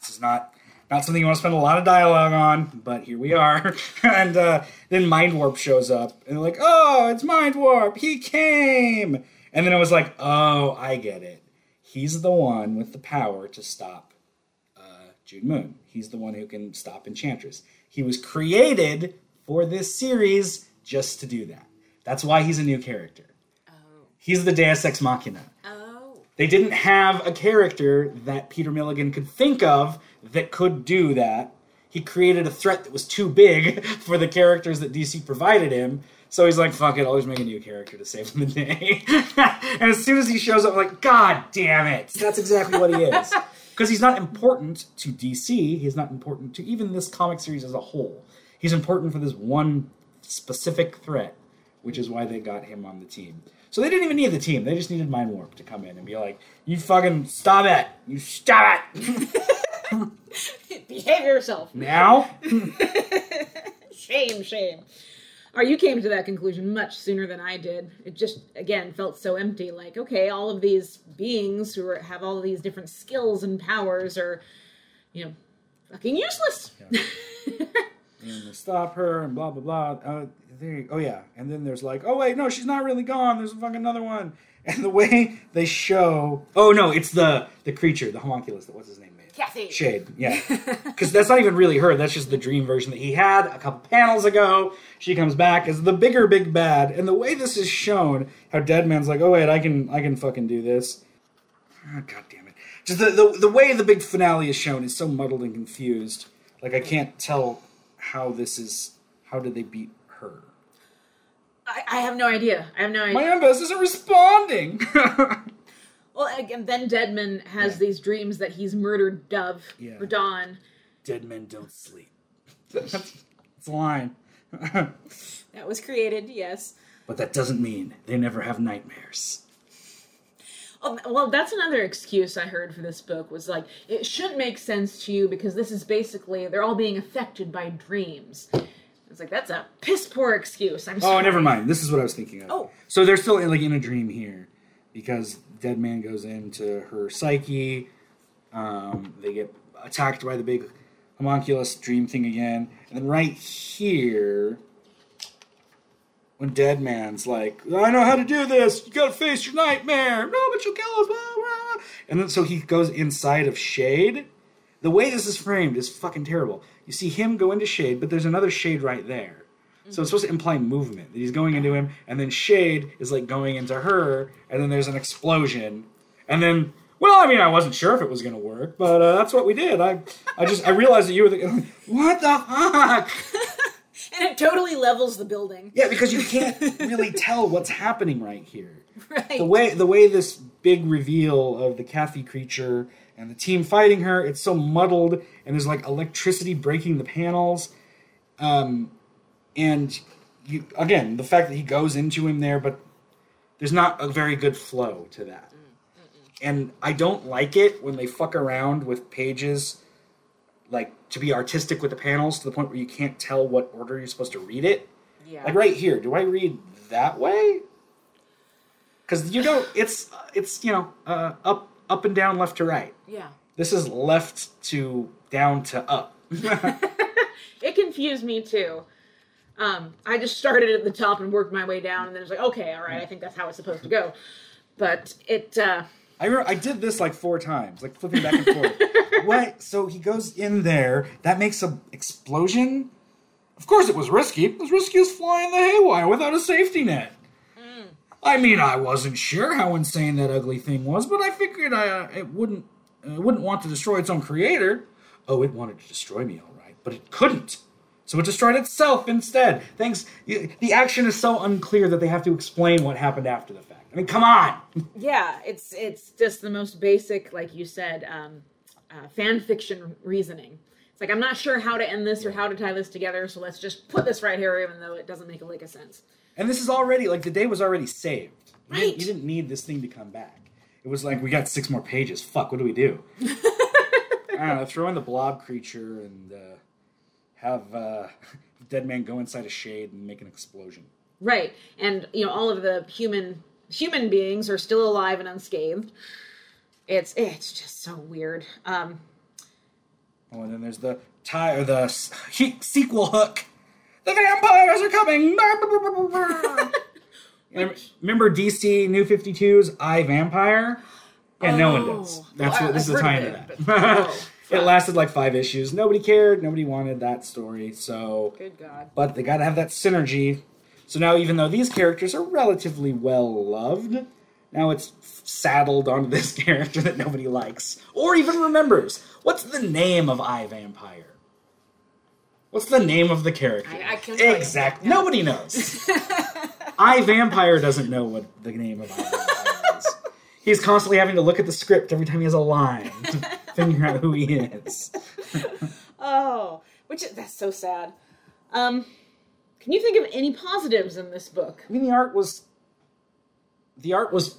This is not not something you want to spend a lot of dialogue on but here we are. (laughs) And uh, then Mindwarp shows up and they're like oh it's Mindwarp he came. And then it was like oh I get it. He's the one with the power to stop June Moon. He's the one who can stop Enchantress. He was created for this series just to do that. That's why he's a new character. Oh. He's the Deus Ex Machina. Oh. They didn't have a character that Peter Milligan could think of that could do that. He created a threat that was too big (laughs) for the characters that DC provided him. So he's like, fuck it, I'll just make a new character to save the day. (laughs) and as soon as he shows up, I'm like, God damn it. That's exactly what he is. (laughs) Because he's not important to DC, he's not important to even this comic series as a whole. He's important for this one specific threat, which is why they got him on the team. So they didn't even need the team. They just needed Mindwarp to come in and be like, "You fucking stop it! You stop it (laughs) Behave yourself. now!" (laughs) Shame, shame. Or you came to that conclusion much sooner than I did. It just, again, felt so empty. Like, okay, all of these beings who are, have all these different skills and powers are, you know, fucking useless. and (laughs) they stop her and blah blah blah. Uh, there, oh yeah, and then there's like, oh wait, no, she's not really gone. There's fucking another one. And the way they show, oh no, it's the the creature, the homunculus. That what's his name? Made? Kathy. Shade, yeah, (laughs) because that's not even really her. That's just the dream version that he had a couple panels ago. She comes back as the bigger big bad, and the way this is shown, how Deadman's like, oh wait, I can I can fucking do this. Ah, oh, God damn it! Just the, the the way the big finale is shown is so muddled and confused. Like I can't tell how this is. How did they beat? I, I have no idea. I have no idea. My Ambus isn't responding. (laughs) Well, and then Deadman has Yeah. these dreams that he's murdered Dove Yeah. or Dawn. Dead men don't sleep. That's, (laughs) that's a line. (laughs) That was created, yes. but that doesn't mean they never have nightmares. Oh, well, that's another excuse I heard for this book was like it should make sense to you because this is basically they're all being affected by dreams. It's like that's a piss poor excuse. I'm Oh, never mind. This is what I was thinking of. Oh. So they're still in, like in a dream here because Deadman goes into her psyche. Um, they get attacked by the big homunculus dream thing again. And then right here, when Deadman's like, I know how to do this. You gotta face your nightmare. No, but you'll kill us. blah, blah, blah." And then so he goes inside of Shade. The way this is framed is fucking terrible. You see him go into Shade, but there's another Shade right there. So it's supposed to imply movement that he's going into him, and then Shade is like going into her, and then there's an explosion, and then well, I mean, I wasn't sure if it was going to work, but uh, that's what we did. I, I just I realized that you were the (laughs) what the fuck? (laughs) and it totally levels the building. Yeah, because you can't really tell what's happening right here. (laughs) Right. The way the way this big reveal of the Kathy creature and the team fighting her, it's so muddled, and there's like electricity breaking the panels. Um, and you again, the fact that he goes into him there, but there's not a very good flow to that. And I don't like it when they fuck around with pages like to be artistic with the panels to the point where you can't tell what order you're supposed to read it. yeah. Like right here, do I read that way? Because you don't. It's it's you know uh, up up and down, left to right. yeah. This is left to down to up. (laughs) it confused me too. Um, I just started at the top and worked my way down, and then it's like, okay, all right, I think that's how it's supposed to go. But it, uh, I remember I did this like four times, like flipping back and forth. (laughs) what? So he goes in there. That makes a explosion. Of course, it was risky. It was risky as flying the haywire without a safety net. I mean, I wasn't sure how insane that ugly thing was, but I figured I, uh, it wouldn't it wouldn't want to destroy its own creator. Oh, it wanted to destroy me, all right, but it couldn't. So it destroyed itself instead. Thanks. The action is so unclear that they have to explain what happened after the fact. I mean, come on. (laughs) yeah, it's it's just the most basic, like you said, um, uh, fan fiction reasoning. It's like I'm not sure how to end this or how to tie this together, so let's just put this right here, even though it doesn't make a lick of sense. And this is already like the day was already saved. You Right. didn't, you didn't need this thing to come back. It was like we got six more pages. Fuck, what do we do? (laughs) I don't know. Throw in the blob creature and uh, have uh, (laughs) Deadman go inside a shade and make an explosion. Right, and you know all of the human human beings are still alive and unscathed. It's it's just so weird. Um, Oh, and then there's the tie or the (laughs) he- sequel hook. The vampires are coming. (laughs) Remember DC New 52's I Vampire? Yeah, no one does. Oh. That's Well, what this I've is a heard tie of into it, that. oh, (laughs) it lasted like five issues. Nobody cared. Nobody wanted that story. So, Good God. but they got to have that synergy. So now, even though these characters are relatively well loved, now it's saddled onto this (laughs) character that nobody likes or even remembers. What's the name of I Vampire? What's the name of the character? I- I you. exactly. Nobody knows. (laughs) I Vampire doesn't know what the name of I Vampire is. He's constantly having to look at the script every time he has a line to (laughs) figure out who he is. Oh, which is, that's so sad. Um, can you think of any positives in this book? I mean, the art was. The art was.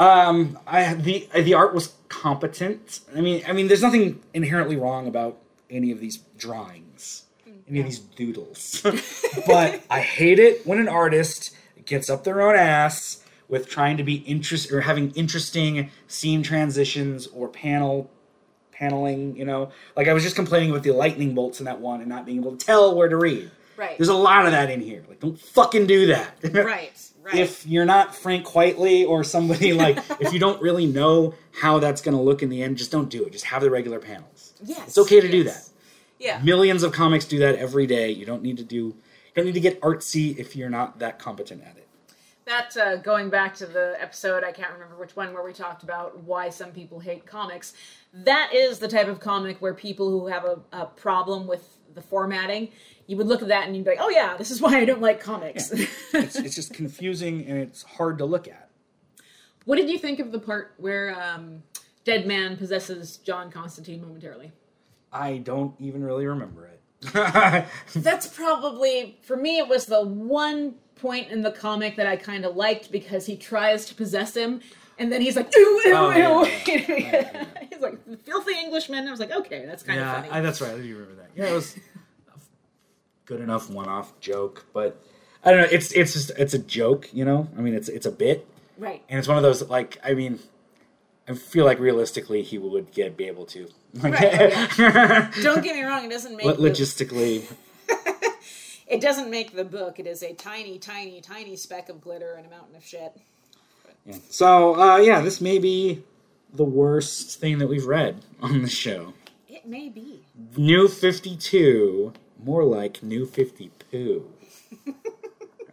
Um, I the the art was competent. I mean, I mean, there's nothing inherently wrong about any of these drawings, any of these doodles. (laughs) but I hate it when an artist gets up their own ass with trying to be interest or having interesting scene transitions or panel paneling. You know, like I was just complaining about the lightning bolts in that one and not being able to tell where to read. Right. There's a lot of that in here. Like, don't fucking do that. (laughs) Right, right. if you're not Frank Quitely or somebody like, (laughs) if you don't really know how that's going to look in the end, just don't do it. Just have the regular panels. Yes, It's okay to do that. Yeah. Millions of comics do that every day. You don't need to do. You don't need to get artsy if you're not that competent at it. That uh, going back to the episode, I can't remember which one, where we talked about why some people hate comics. That is the type of comic where people who have a, a problem with the formatting, you would look at that and you'd be like, "Oh yeah, this is (laughs) why I don't like comics." It's, it's just confusing and it's hard to look at. what did you think of the part where um, Deadman possesses John Constantine momentarily? I don't even really remember it. (laughs) That's probably for me. It was the one point in the comic that I kind of liked because he tries to possess him, and then he's like, "Ew, ew, Oh, ew." (laughs) yeah, he's like filthy Englishman. I was like, okay, that's kind of yeah, funny. I, that's right. I do remember that. Yeah, it was a (laughs) good enough one-off joke, but I don't know. It's it's just it's a joke, you know. I mean, it's it's a bit, right. and it's one of those like I mean, I feel like realistically he would get be able to. Like, Right, (laughs) Don't get me wrong. It doesn't make But the, logistically, (laughs) it doesn't make the book. It is a tiny, tiny, tiny speck of glitter in a mountain of shit. yeah. so uh, yeah, this may be the worst thing that we've read on the show. It may be. New Fifty Two, more like New Fifty Poo. (laughs)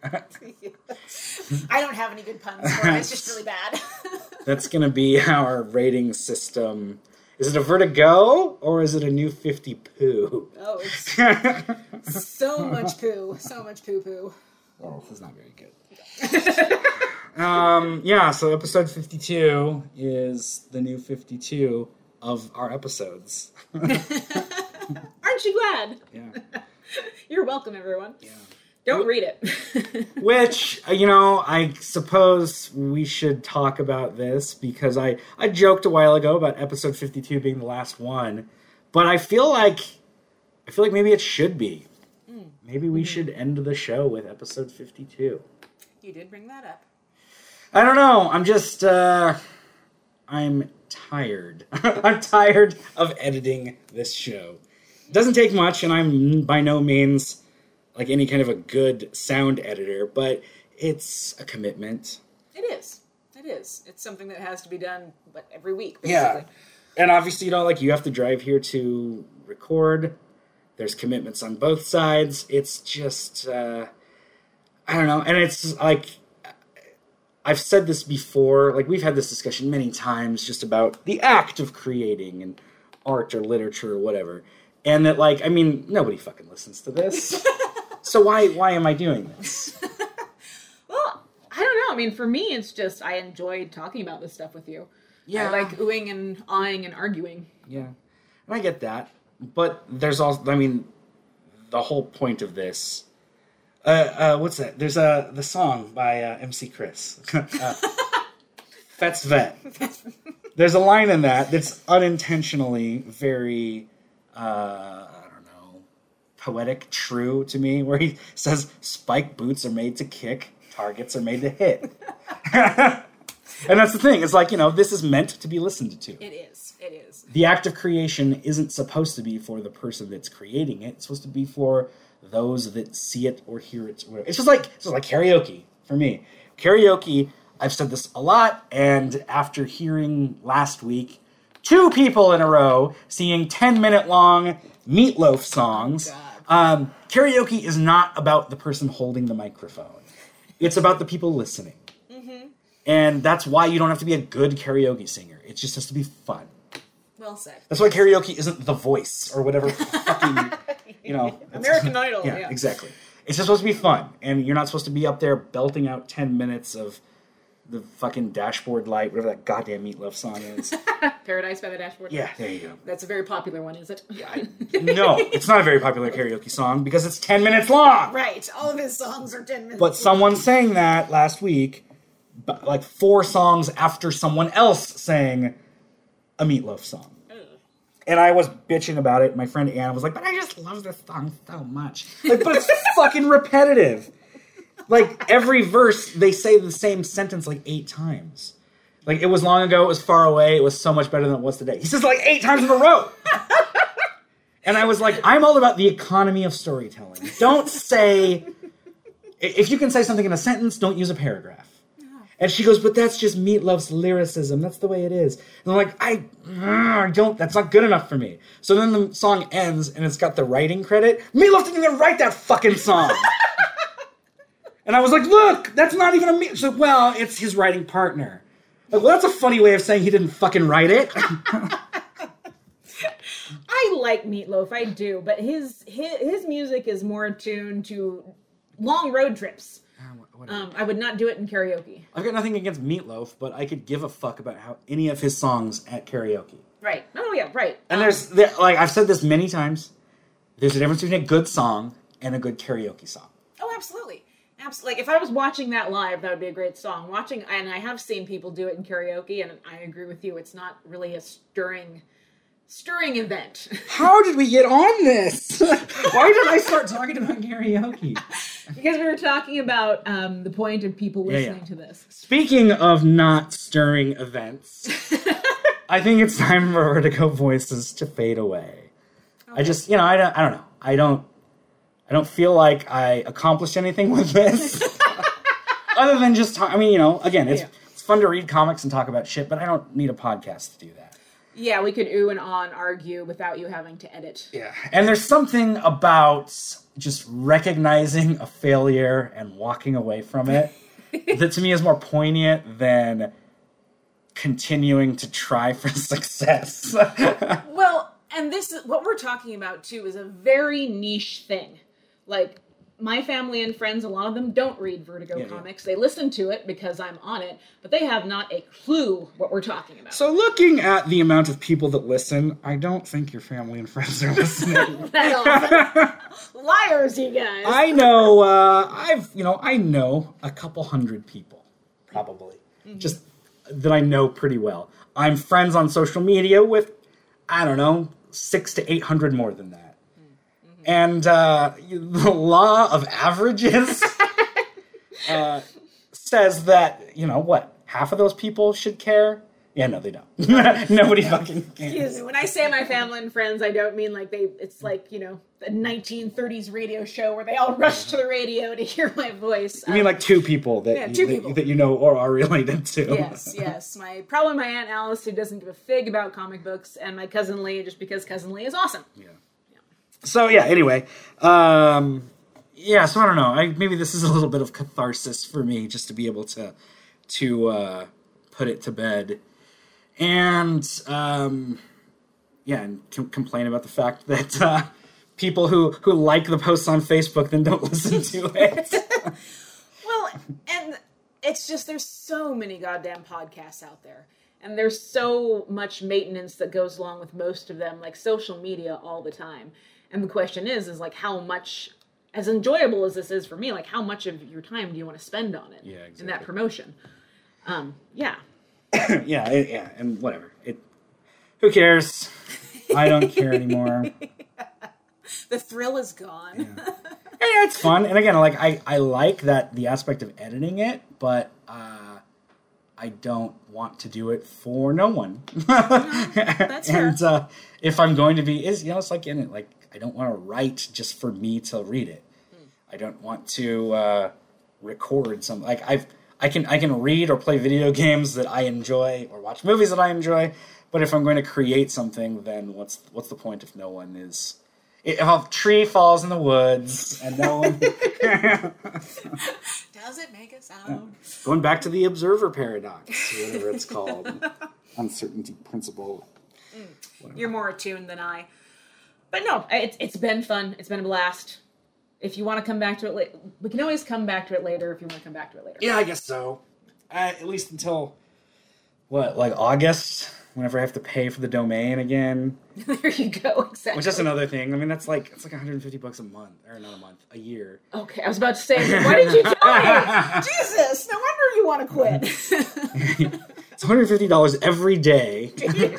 (laughs) I don't have any good puns for it. It's just really bad. (laughs) That's gonna be our rating system. Is it a Vertigo or is it a New Fifty Poo? oh, it's (laughs) so much poo. So much poo poo. Well, this is not very good. um, yeah, so episode 52 is the new 52 of our episodes. Aren't you glad? Yeah. You're welcome, everyone. yeah. Don't read it. (laughs) Which, uh, you know, I suppose we should talk about this because I, I joked a while ago about episode 52 being the last one, but I feel like I feel like maybe it should be. Maybe we should end the show with episode 52. you did bring that up. I don't know. I'm just uh I'm tired. (laughs) I'm tired of editing this show. It doesn't take much, and I'm by no means like any kind of a good sound editor, but it's a commitment. It is. It is. It's something that has to be done but every week, basically. Yeah. And obviously, you know, like you have to drive here to record. There's commitments on both sides. It's just, uh, I don't know. And it's like, I've said this before. Like, we've had this discussion many times just about the act of creating and art or literature or whatever. And that, like, I mean, nobody fucking listens to this. (laughs) so why, why am I doing this? (laughs) Well, I don't know. I mean, for me, it's just I enjoyed talking about this stuff with you. Yeah. I like oohing and awing and arguing. Yeah, and I get that, but there's also, I mean, the whole point of this. Uh, uh, what's that? There's a the song by uh, MC Chris, (laughs) uh, Fett's Vette. (laughs) There's a line in that that's unintentionally very, uh, I don't know, poetic, true to me, (laughs) where he says, "Spike boots are made to kick, targets are made to hit." (laughs) and that's the thing. It's like you know, this is meant to be listened to It is. It is. the act of creation isn't supposed to be for the person that's creating it. It's supposed to be for those that see it or hear it. Or it's just like it's just like karaoke for me. Karaoke. I've said this a lot, and after hearing last week two people in a row singing ten minute long Meat Loaf songs, oh um, karaoke is not about the person holding the microphone. It's about the people listening. And that's why you don't have to be a good karaoke singer. It just has to be fun. Well said. That's why karaoke isn't The Voice or whatever (laughs) fucking, you know. American Idol, (laughs) Yeah, yeah. exactly. It's just supposed to be fun, and you're not supposed to be up there belting out ten minutes of the fucking dashboard light, whatever that goddamn Meat Loaf song is. (laughs) Paradise by the Dashboard. yeah, there you go. That's a very popular one, is it? I, (laughs) no, it's not a very popular karaoke song because it's ten minutes long. Right. All of his songs are 10 minutes. But someone sang that last week, but like four songs after someone else sang a Meat Loaf song. And I was bitching about it. My friend Anna was like, "But I just love this song so much." Like, but it's (laughs) fucking repetitive. Like every verse, they say the same sentence like eight times. Like it was long ago, it was far away, it was so much better than it was today. He says like eight times in a row. (laughs) and I was like, I'm all about the economy of storytelling. Don't say if you can say something in a sentence, don't use a paragraph. And she goes, but that's just Meatloaf's lyricism. That's the way it is. And I'm like, I, mm, I don't. That's not good enough for me. So then the song ends, and it's got the writing credit. Meatloaf didn't even write that fucking song. (laughs) and I was like, look, that's not even a me. So well, it's his writing partner. Like, well, that's a funny way of saying he didn't fucking write it. (laughs) I like Meatloaf, I do, but his his, his music is more attuned to long road trips. Um, I would not do it in karaoke. I've got nothing against Meatloaf, but I could give a fuck about how any of his songs at karaoke. Right. Oh yeah, right. And there's there, like I've said this many times. There's a difference between a good song and a good karaoke song. Oh, absolutely. Absolutely. Like if I was watching that live, that would be a great song. Watching, and I have seen people do it in karaoke, and I agree with you. It's not really a stirring, stirring event. (laughs) How did we get on this? (laughs) Why did I start talking about karaoke? (laughs) because we were talking about um, the point of people listening yeah. to this. Speaking of not stirring events, I think it's time for Vertigo Voices to fade away. I just, you know, I don't, I don't know. I don't, I don't feel like I accomplished anything (laughs) with this, other than just. Talk, I mean, you know, again, it's Yeah. it's fun to read comics and talk about shit, but I don't need a podcast to do that. Yeah, we could ooh and ah on argue without you having to edit. Yeah. And there's something about just recognizing a failure and walking away from it (laughs) that to me is more poignant than continuing to try for (laughs) success. Well, and this is what we're talking about too is a very niche thing. Like my family and friends, a lot of them don't read Vertigo Yeah, yeah. comics. They listen to it because I'm on it, but they have not a clue what we're talking about. so looking at the amount of people that listen, I don't think your family and friends are listening. (laughs) Liars, you guys. I know uh, I've you know I know a couple hundred people probably just that I know pretty well. I'm friends on social media with I don't know six to eight hundred more than that. And uh, (laughs) the law of averages (laughs) uh, says that you know what half of those people should care, Yeah, no, they don't. (laughs) Nobody fucking cares. Excuse me. When I say my family and friends, I don't mean like they. It's like you know the 1930s radio show where they all rush to the radio to hear my voice. I mean, like two people that Yeah, you, two that, people. that you know or are related to. yes, yes. My probably my aunt Alice who doesn't give a fig about comic books, and my cousin Lee just because cousin Lee is awesome. So yeah. Anyway, um, yeah. So I don't know. I, maybe this is a little bit of catharsis for me, just to be able to to uh, put it to bed, and um, yeah, and com- complain about the fact that uh, people who who like the posts on Facebook then don't (laughs) listen to it. (laughs) Well, and it's just there's so many goddamn podcasts out there. And there's so much maintenance that goes along with most of them, like social media all the time. And the question is, is like how much as enjoyable as this is for me, like how much of your time do you want to spend on it? Yeah, In that promotion. Um, yeah. (coughs) yeah, it, yeah, and whatever. It. Who cares? I don't care anymore. (laughs) The thrill is gone. yeah, it's fun. And again, like I, I like that the aspect of editing it, but uh, I don't want to do it for no one. (laughs) that's (laughs) and uh, if I'm going to be, is you know, it's like in it. Like I don't want to write just for me to read it. I don't want to uh, record some. Like I've, I can, I can read or play video (laughs) games that I enjoy or watch movies that I enjoy. But if I'm going to create something, then what's what's the point if no one is? If a tree falls in the woods and no one Does it make a sound? going back to the observer paradox, whatever it's called, (laughs) uncertainty principle. You're more attuned than I. But no, it's it's been fun. It's been a blast. If you want to come back to it, la- we can always come back to it later. If you want to come back to it later. Yeah, I guess so. Uh, at least until what, like August, whenever I have to pay for the domain again. (laughs) there you go. Exactly. Which is another thing. I mean, that's like it's like 150 bucks a month, or not a month, a year. Okay, I was about to say, why did you tell me? (laughs) Jesus, no wonder you want to quit. (laughs) It's 150 dollars every day.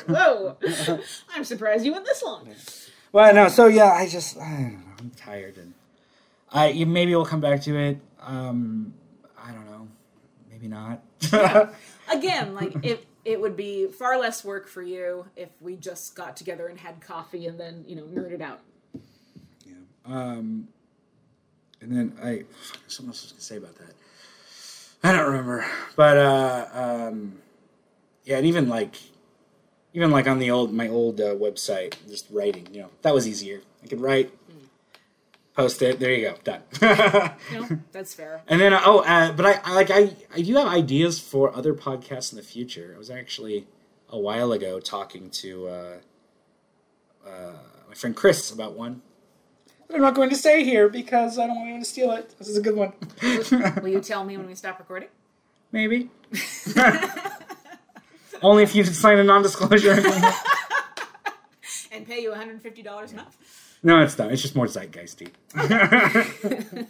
Whoa, I'm surprised you went this long. Well, no. So yeah, I just I don't know. I'm tired, and I maybe we'll come back to it. Um, I don't know. Maybe not. Again, like it, it would be far less work for you if we just got together and had coffee and then you know nerded out. Yeah. Um, and then I (sighs) something else was gonna say about that. I don't remember, but uh, um, yeah, and even like, even like on the old my old uh, website, just writing, you know, that was easier. I could write, post it. There you go, done. Know, that's fair. (laughs) and then oh, uh, but I, I like I I do have ideas for other podcasts in the future. I was actually a while ago talking to uh, uh, my friend Chris about one. But I'm not going to say here because I don't want anyone to steal it. This is a good one. Will you tell me when we stop recording? Maybe. (laughs) Only if you sign a non-disclosure agreement. (laughs) And pay you $150 a month? No, it's not. It's just more zeitgeisty. (laughs)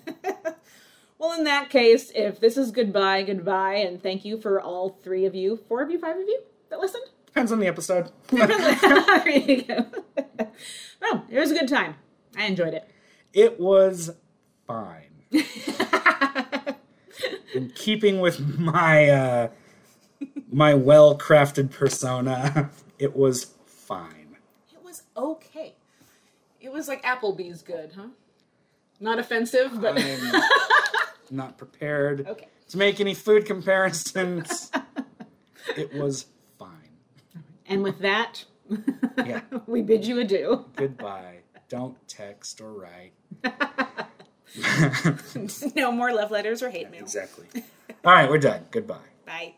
Well, in that case, if this is goodbye, goodbye, and thank you for all three of you, four of you, five of you that listened. Depends on the episode. (laughs) there you go. Well, it was a good time. I enjoyed it. it was fine. (laughs) In keeping with my uh, my well-crafted persona, it was fine. It was okay. It was like Applebee's good, huh? Not offensive, but I'm (laughs) not prepared okay. to make any food comparisons. it was fine. And with that, Yeah. (laughs) we bid you adieu. Goodbye. Don't text or write. (laughs) no more love letters or hate mail. Exactly. All right, we're done. Goodbye.